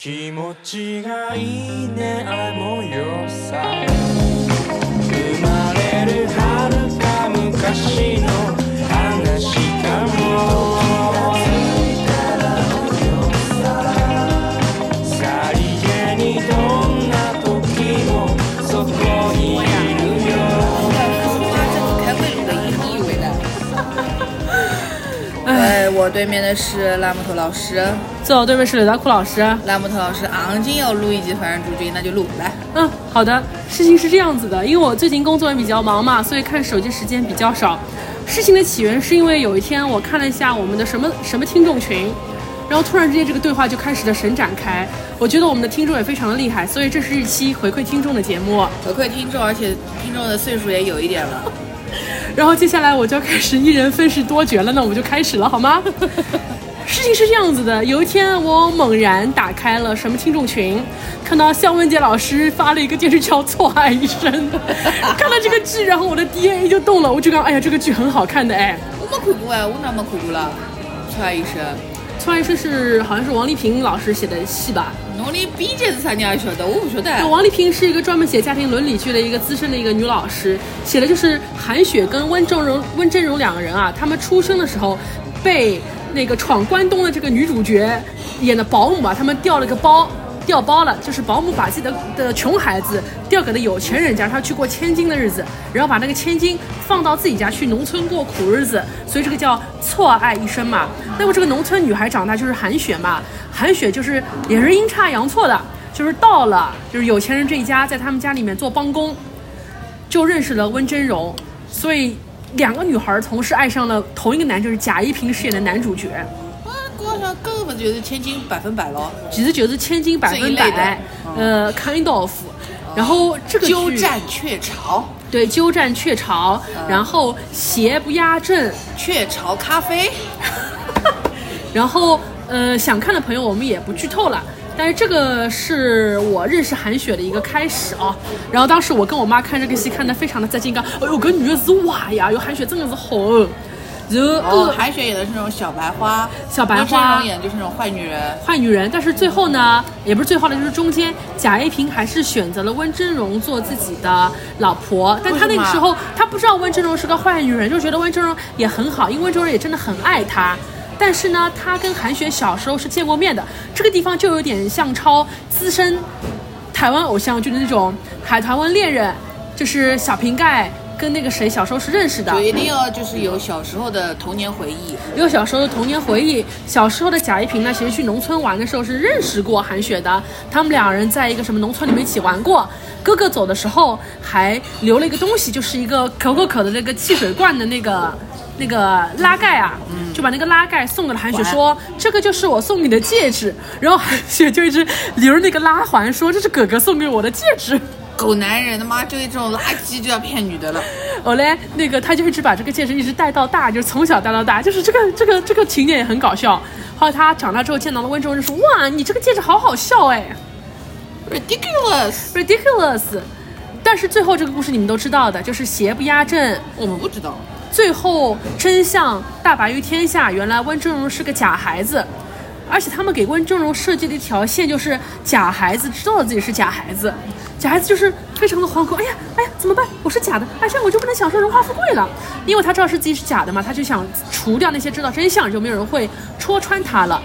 気持ちがいいねあの夜さ。我对面的是拉木头老师，坐我对面是刘大库老师。拉木头老师昂劲要录一集《凡人诸君》，那就录来。嗯，好的。事情是这样子的，因为我最近工作也比较忙嘛，所以看手机时间比较少。事情的起源是因为有一天我看了一下我们的什么什么听众群，然后突然之间这个对话就开始了神展开。我觉得我们的听众也非常的厉害，所以这是一期回馈听众的节目。回馈听众，而且听众的岁数也有一点了。然后接下来我就要开始一人分饰多角了，那我们就开始了好吗？事情是这样子的，有一天我猛然打开了什么听众群，看到向文杰老师发了一个电视剧叫《错爱一生》，看了这个剧，然后我的 DNA 就动了，我就讲，哎呀，这个剧很好看的，哎，我没看过哎，我哪没看过了？错爱一生，《错爱一生》是好像是王丽萍老师写的戏吧？侬连编辑是啥人也晓得，我不晓得。对王丽萍是一个专门写家庭伦理剧的一个资深的一个女老师，写的就是韩雪跟温峥嵘温峥嵘两个人啊，他们出生的时候被那个闯关东的这个女主角演的保姆啊，他们掉了个包。调包了，就是保姆把自己的的穷孩子调给了有钱人家，他去过千金的日子，然后把那个千金放到自己家去农村过苦日子，所以这个叫错爱一生嘛。那么这个农村女孩长大就是韩雪嘛，韩雪就是也是阴差阳错的，就是到了就是有钱人这一家，在他们家里面做帮工，就认识了温峥嵘，所以两个女孩同时爱上了同一个男，就是贾一平饰演的男主角，根本就是千金百分百咯。其实就是千金百分百，呃，kind of。然后这个鸠占鹊巢，对鸠占鹊巢，然后邪不压正，雀巢咖啡。然后呃，想看的朋友我们也不剧透了。但是这个是我认识韩雪的一个开始啊，然后当时我跟我妈看这个戏看的非常的在劲，讲，哎呦，搿女的是哇呀，哟，韩雪真的是好哦。然后哦，呃韩雪演的是那种小白花，小白花演的就是那种坏女人。坏女人，但是最后呢，也不是最后了，就是中间贾一平还是选择了温峥嵘做自己的老婆，但他那个时候他不知道温峥嵘是个坏女人，就觉得温峥嵘也很好，因为温峥嵘也真的很爱他。但是呢，他跟韩雪小时候是见过面的，这个地方就有点像超资深台湾偶像剧的那种海豚湾恋人，就是小瓶盖跟那个谁小时候是认识的，就一定要就是有小时候的童年回忆。有小时候的童年回忆。小时候的贾一平呢，其实去农村玩的时候是认识过韩雪的，他们两人在一个什么农村里面一起玩过。哥哥走的时候还留了一个东西，就是一个可口可的那个汽水罐的那个那个拉盖啊，就把那个拉盖送给了韩雪，说这个就是我送你的戒指。然后韩雪就一直留着那个拉环，说这是哥哥送给我的戒指。狗男人，他妈就是这种垃圾就要骗女的了。后来那个他就一直把这个戒指一直戴到大，就是从小戴到大，就是这个这个这个情节也很搞笑。后来他长大之后见到了温峥嵘，就说哇，你这个戒指好好笑哎 Ridiculous，，ridiculous。但是最后这个故事你们都知道的，就是邪不压正，我们不知道。最后真相大白于天下，原来温峥嵘是个假孩子，而且他们给温峥嵘设计的一条线就是假孩子知道了自己是假孩子，假孩子就是非常的惶恐，哎呀哎呀怎么办？我是假的，哎这样我就不能享受荣华富贵了，因为他知道是自己是假的嘛，他就想除掉那些知道真相，就没有人会戳穿他了。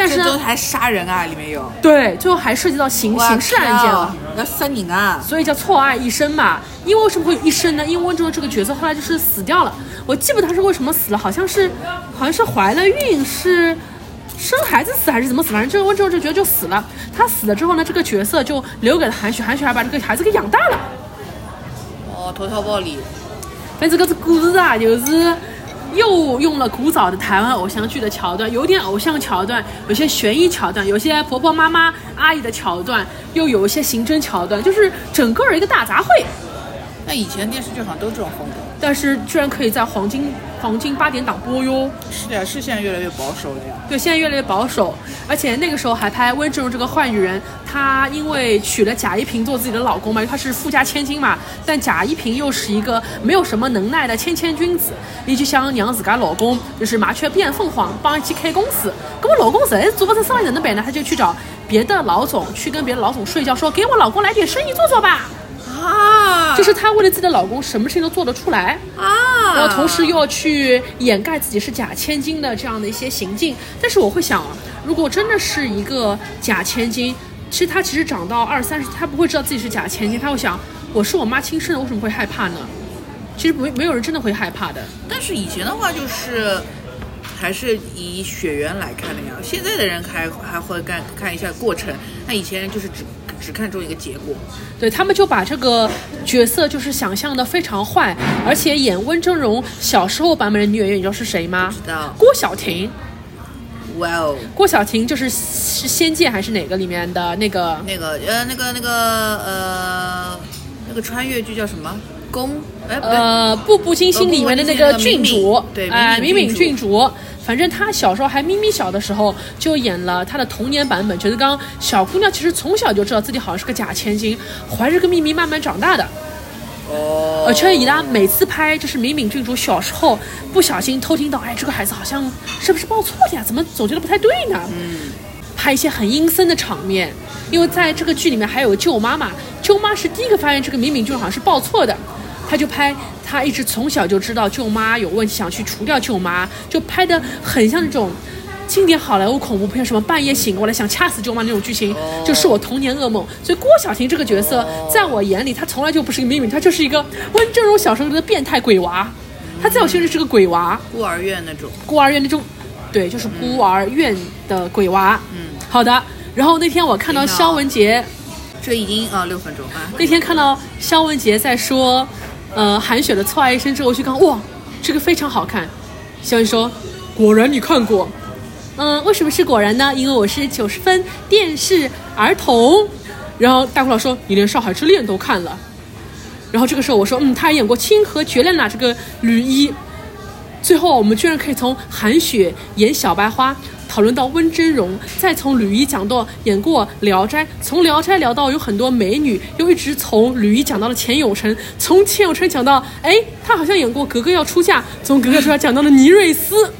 但是呢，还杀人啊，里面有对，最后还涉及到刑刑事案件了。要杀人啊！所以叫错爱一生嘛。因为为什么会有一生呢？因为温峥嵘这个角色后来就是死掉了，我记不得他是为什么死了，好像是好像是怀了孕，是生孩子死还是怎么死？反正这个温峥嵘这个角色就死了。他死了之后呢，这个角色就留给了韩雪，韩雪还把这个孩子给养大了。哦，头条暴力，反正这个故事啊，就是又用了古早的台湾偶像剧的桥段，有点偶像桥段，有些悬疑桥段，有些婆婆妈妈阿姨的桥段，又有一些刑侦桥段，就是整个一个大杂烩。那以前电视剧好像都这种风格。但是居然可以在黄金黄金八点档播哟。是呀，是现在越来越保守了呀。对，现在越来越保守，而且那个时候还拍温志荣这个坏女人，她因为娶了贾一平做自己的老公嘛，因为她是富家千金嘛，但贾一平又是一个没有什么能耐的谦谦君子，伊就想让自家老公就是麻雀变凤凰，帮一起开公司。那么老公实在是做不成生意，哪能办呢？他就去找别的老总，去跟别的老总睡觉，说给我老公来点生意做做吧。啊，就是她为了自己的老公，什么事情都做得出来。啊，然后同时又要去掩盖自己是假千金的这样的一些行径。但是我会想啊，如果真的是一个假千金，其实她其实长到二三十，她不会知道自己是假千金，她会想，我是我妈亲生的，为什么会害怕呢？其实没没有人真的会害怕的。但是以前的话就是。还是以血缘来看的呀，现在的人还还会看看一下过程，那以前就是只只看重一个结果。对他们就把这个角色就是想象的非常坏，而且演温峥嵘小时候版本的女演员，你知道是谁吗？知道郭晓婷。哇哦，郭晓婷就是是《仙剑》还是哪个里面的那个？那个呃那个那个呃那个穿越剧叫什么？宫呃，《步步惊心》里面的那个郡主，对敏敏郡主。反正她小时候还咪咪小的时候就演了她的童年版本，就是刚小姑娘其实从小就知道自己好像是个假千金，怀着个秘密慢慢长大的。哦，而且伊拉每次拍就是敏敏郡主小时候不小心偷听到，哎，这个孩子好像是不是报错了呀？怎么总觉得不太对呢？嗯，拍一些很阴森的场面，因为在这个剧里面还有舅妈妈，舅妈是第一个发现这个敏敏郡主好像是报错的，他就拍他一直从小就知道舅妈有问题，想去除掉舅妈，就拍的很像那种。经典好莱坞恐怖片，什么半夜醒过来想掐死舅妈那种剧情，就是我童年噩梦。所以郭晓婷这个角色，在我眼里，她从来就不是个秘密，她就是一个温峥嵘小时候的变态鬼娃。她在我心里是个鬼娃，孤儿院那种。孤儿院那种，对，就是孤儿院的鬼娃。嗯，好的。然后那天我看到肖文杰，这已经啊六分钟啊，那天看到肖文杰在说，呃，韩雪的《错爱一生》之后，我去看，哇，这个非常好看。小雨说，果然你看过。嗯，为什么是果然呢？因为我是九十分电视儿童。然后大哭老说，你连《上海之恋》都看了。然后这个时候我说，嗯，他还演过《清河绝恋》呐，这个吕一。最后我们居然可以从韩雪演小白花讨论到温峥嵘，再从吕一讲到演过《聊斋》，从《聊斋》聊到有很多美女，又一直从吕一讲到了钱永成，从钱永成讲到，哎，他好像演过《格格要出嫁》，从《格格出嫁》讲到了倪瑞斯。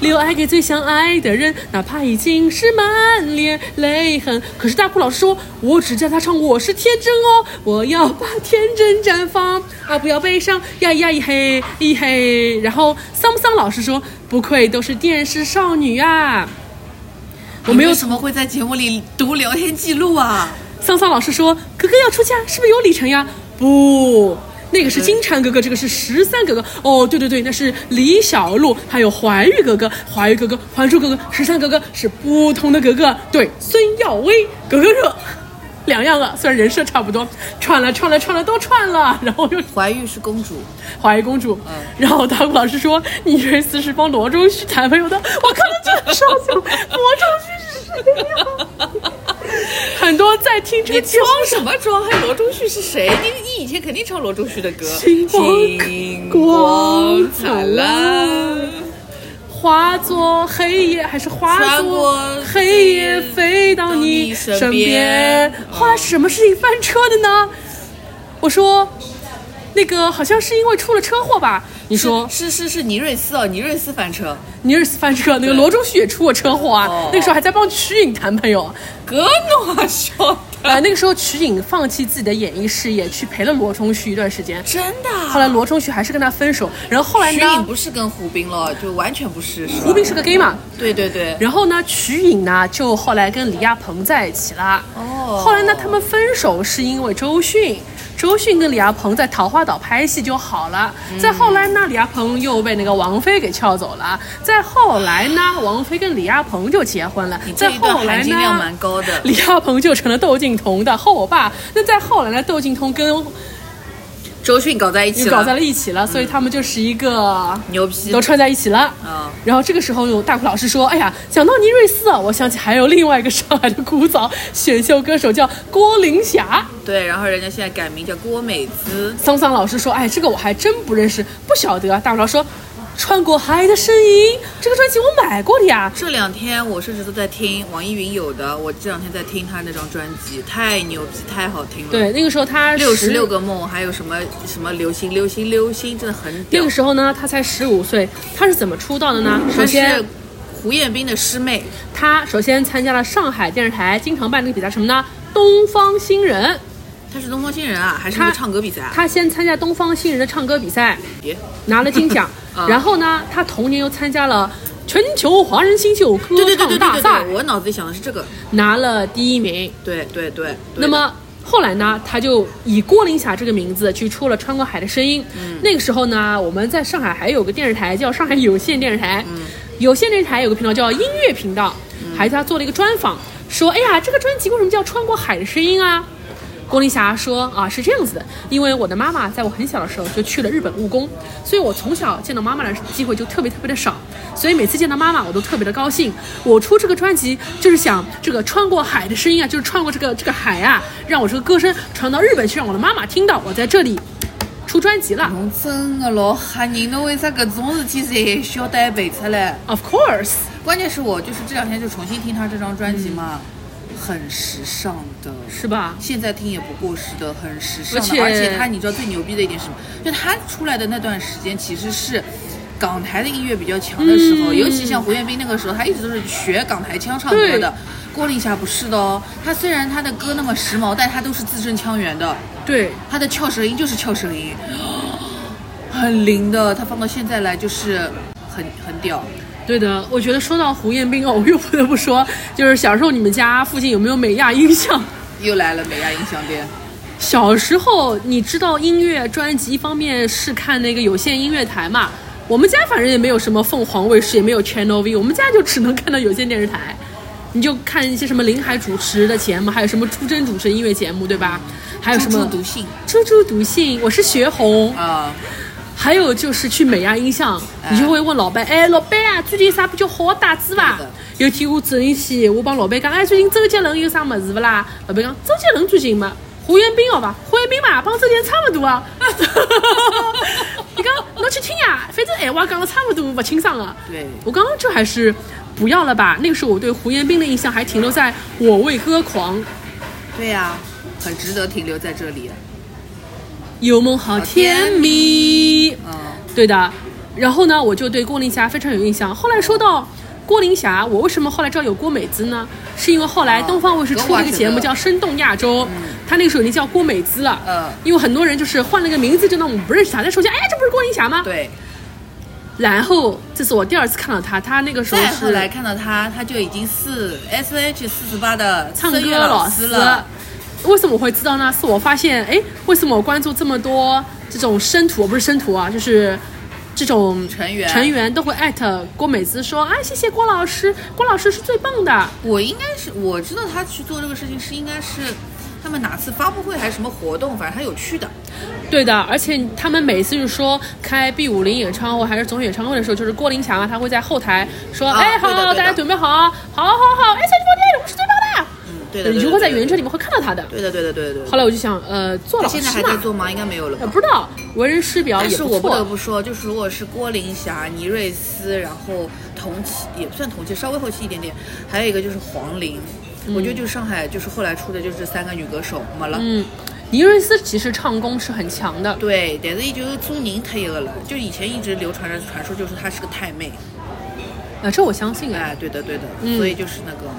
留爱给最相爱的人，哪怕已经是满脸泪痕。可是大哭老师说，我只叫他唱《我是天真》哦，我要把天真绽放啊，不要悲伤呀呀一嘿一嘿。然后桑桑老师说，不愧都是电视少女啊。我没有什么会在节目里读聊天记录啊？桑桑老师说：“格格要出嫁，是不是有李晨呀？”不，那个是金蝉格格，这个是十三格格。哦，对对对，那是李小璐，还有怀玉格格、怀玉格格、还珠格格、十三格格是不同的格格。对，孙耀威、格格热，两样了，虽然人设差不多，串了串了串了都串了，然后又怀玉是公主，怀玉公主。然后大顾老师说：“你这次是帮罗中旭谈朋友的。”我看到这个时候就，罗中旭是谁呀？很多在听这你个装什么装？还罗中旭是谁？你你以前肯定唱罗中旭的歌。星光星光灿烂，化作黑夜，还是化作黑夜飞到你身边边？后来什么事情翻车的呢？我说，那个好像是因为出了车祸吧？你说是是是尼瑞斯哦，尼瑞斯翻车，尼瑞斯翻车，那个罗中旭也出过车祸啊，哦那个时候还在帮瞿颖谈朋友。格诺晓得，呃，那个时候瞿颖放弃自己的演艺事业，去陪了罗中旭一段时间。真的啊。后来罗中旭还是跟他分手，然后后来呢瞿颖，不是跟胡兵了，就完全不是。胡兵是个 gay 嘛，对对对，然后呢，瞿颖呢就后来跟李亚鹏在一起了。哦后来呢，他们分手是因为周迅，周迅跟李亚鹏在桃花岛拍戏就好了。再后来呢，李亚鹏又被那个王菲给撬走了。再后来呢，王菲跟李亚鹏就结婚了。再后来呢蛮，高的。李亚鹏就成了窦靖童的后爸。那再后来呢，窦靖童跟周迅搞在一起了，又搞在了一起了，所以他们就是一个牛批都串在一起了。嗯！然后这个时候有大哭老师说：“哎呀，讲到倪瑞斯啊，我想起还有另外一个上海的古早选秀歌手叫郭玲霞。对，然后人家现在改名叫郭美姿”，桑桑老师说：“哎，这个我还真不认识，不晓得啊。”大哭老师说：“穿过海的声音，这个专辑我买过的呀。这两天我甚至都在听网易云有的，我这两天在听他那张专辑，太牛逼，太好听”了。，对，那个时候他六十十六个梦，还有什么什么流星流星流星，真的很屌那个。时候呢，他才十五岁，他是怎么出道的呢？首先是，胡彦斌的师妹，他首先参加了上海电视台经常办那个比赛，什么呢？东方新人。她是东方新人啊，还是唱歌比赛啊？他先参加东方新人的唱歌比赛，别拿了金奖 啊。然后呢，他同年又参加了全球华人新秀歌唱大赛，，我脑子里想的是这个。拿了第一名。对对对。对那么后来呢，他就以郭林霞这个名字去出了《穿过海的声音》。嗯那个时候呢，我们在上海还有个电视台叫上海有线电视台，嗯有线电视台有个频道叫音乐频道，还他做了一个专访，说：“哎呀，这个专辑为什么叫《穿过海的声音》啊？”郭丽霞说：“啊，是这样子的，因为我的妈妈在我很小的时候就去了日本务工，所以我从小见到妈妈的机会就特别特别的少，所以每次见到妈妈我都特别的高兴。我出这个专辑就是想这个穿过海的声音啊，就是穿过这个这个海啊，让我这个歌声传到日本去，让我的妈妈听到我在这里出专辑了。侬真的老吓人，侬为啥搿种事体侪晓得背出来？Of course，关键是我就是这两天就重新听他这张专辑嘛，很时尚的，是吧？现在听也不过时的，很时尚的。而且他，你知道最牛逼的一点是什么？就他出来的那段时间，其实是港台的音乐比较强的时候，嗯尤其像胡彦斌那个时候，他一直都是学港台腔唱歌的。郭林霞不是的哦，他虽然他的歌那么时髦，但他都是字正腔圆的，对，他的翘舌音就是翘舌音，很灵的。他放到现在来就是很很屌。对的。我觉得说到胡彦斌哦，我又不得不说，就是小时候你们家附近有没有美亚音像？又来了美亚音像店，小时候你知道音乐专辑，一方面是看那个有线音乐台嘛。我们家反正也没有什么凤凰卫视，也没有 Channel V，我们家就只能看到有线电视台。你就看一些什么林海主持的节目，还有什么朱桢主持音乐节目，对吧？还有什么猪猪毒性猪猪毒性，我是学红，啊，还有就是去美亚音像，你就会问老板，哎，老板啊，最近有啥比较好的打字吧？有天我走进去，我帮老板讲，哎，最近周杰伦有啥么子不啦？老板讲，周杰伦最近嘛，胡彦斌好吧？胡彦斌嘛，帮周杰伦差不多啊。你讲，侬去听呀，反正闲话讲的差不多，不清爽了。对我刚刚就还是不要了吧？那个时候我对胡彦斌的印象还停留在我为歌狂，对呀、很值得停留在这里。有梦好甜蜜。嗯，对的。然后呢，我就对郭林霞非常有印象。后来说到郭林霞，我为什么后来知道有郭美姿呢？是因为后来东方卫视出了一个节目叫《生动亚洲》，她那个时候已经叫郭美姿了。嗯因为很多人就是换了个名字，就当我们不认识她。但首先，哎，这不是郭林霞吗？。对。然后这是我第二次看到她，她那个时候是再后来看到他，他就已经是 S H 四十八的唱歌老师了。为什么我会知道呢？是我发现，哎，为什么我关注这么多这种生徒，不是生图啊，就是这种成员成员都会艾特郭美姿说，啊，谢谢郭老师，郭老师是最棒的。我应该是我知道他去做这个事情是应该是他们哪次发布会还是什么活动，反正他有去的。对的，而且他们每次就是说开 B 五零演唱会还是总演唱会的时候，就是郭林强啊他会在后台说，啊哎，好，的大家准备好，好好好，哎，小鸡宝我是最棒的。嗯，对的。你如果在原车里面会看到他的。对的，对的，对的，对的。后来我就想，呃，做老师他现在还在嘛，做吗？应该没有了吧呃，。不知道，为人师表也但是我不得。不说，就是如果是郭玲霞、倪瑞斯，然后同期也不算同期，稍微后期一点点，还有一个就是黄龄。我觉得就是上海就是后来出的就是这三个女歌手没了。嗯，倪瑞斯其实唱功是很强的。对，但是伊就是做人太一个了，就以前一直流传着传说，就是她是个太妹。啊，这我相信啊。哎，对的对的，嗯所以就是那个嘛。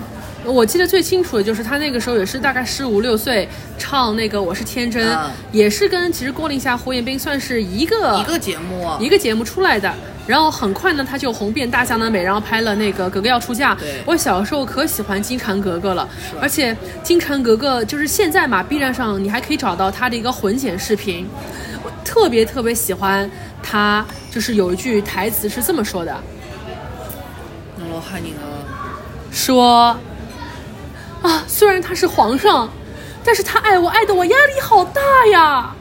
我记得最清楚的就是他那个时候也是大概十五六岁，唱那个《我是天真》啊也是跟其实郭林霞、胡彦斌算是一个一个节目，一个节目出来的。然后很快呢，他就红遍大江南北，然后拍了那个《格格要出嫁》对。我小时候可喜欢金蝉格格了，而且金蝉格格就是现在嘛，B 站上你还可以找到他的一个混剪视频。我特别特别喜欢他，就是有一句台词是这么说的：！说啊，虽然他是皇上，但是他爱我爱的我压力好大呀。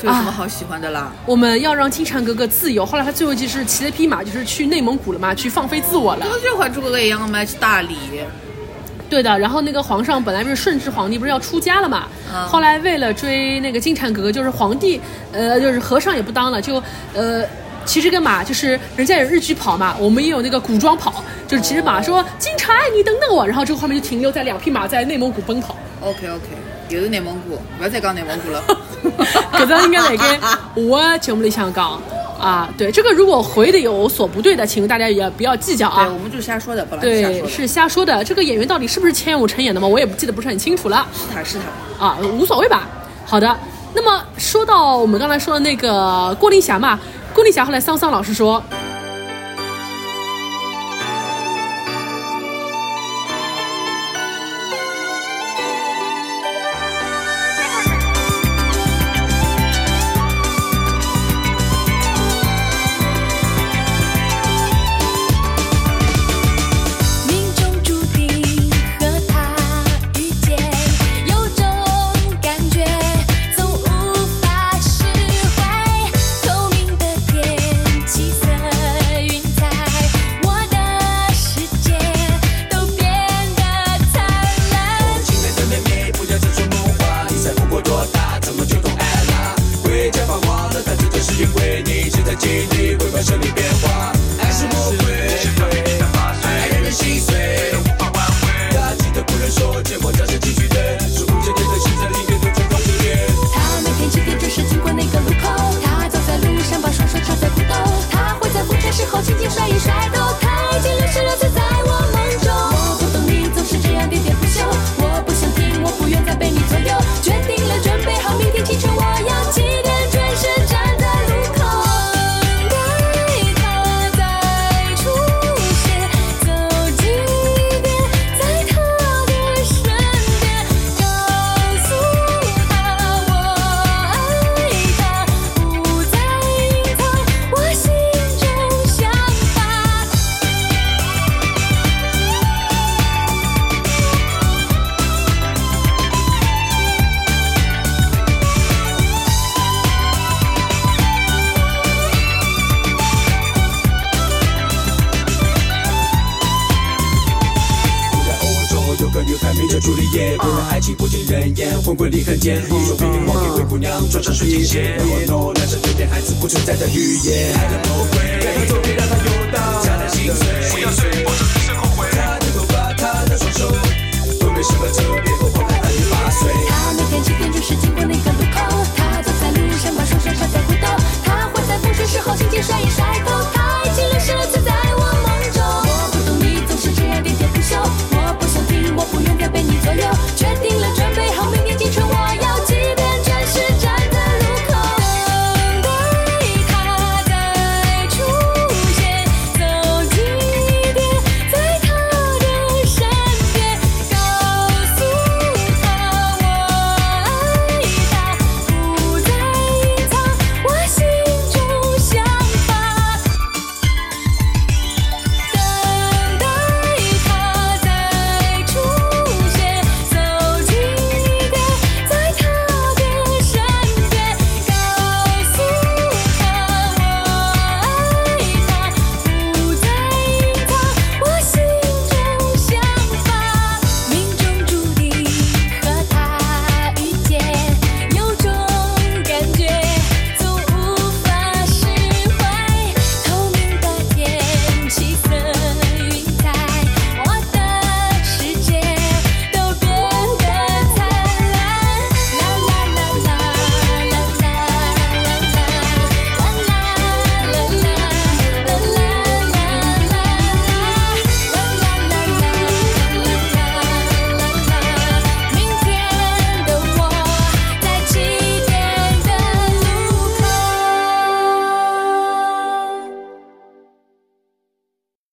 这有什么好喜欢的啦？我们要让金蝉格格自由。后来他最后一集是骑了匹马，就是去内蒙古了嘛，去放飞自我了。不就和诸葛亮一样吗？去大理，对的，然后那个皇上本来不是顺治皇帝不是要出家了嘛，嗯后来为了追那个金蝉格格，就是皇帝，呃，就是和尚也不当了，就呃骑着个马，就是人家有日剧跑嘛，我们也有那个古装跑，就是骑着马说金蝉你等等我，然后这个画面就停留在两匹马在内蒙古奔跑。OK OK，有的内蒙古，不要再讲内蒙古了。搿个应该辣盖我的节目里向讲啊，对这个如果回的有所不对的，请大家也不要计较啊对，啊我。们就瞎说的，本来对。是瞎说的。这个演员到底是不是千武成演的嘛？我也不记得不是很清楚了。是他是他，啊，无所谓吧。好的，那么说到我们刚才说的那个郭林霞嘛，郭丽霞后来桑桑老师说，魂归，离恨剑，一手命运还给灰姑娘，穿上水晶鞋。No no，那是对点孩子不存在的语言。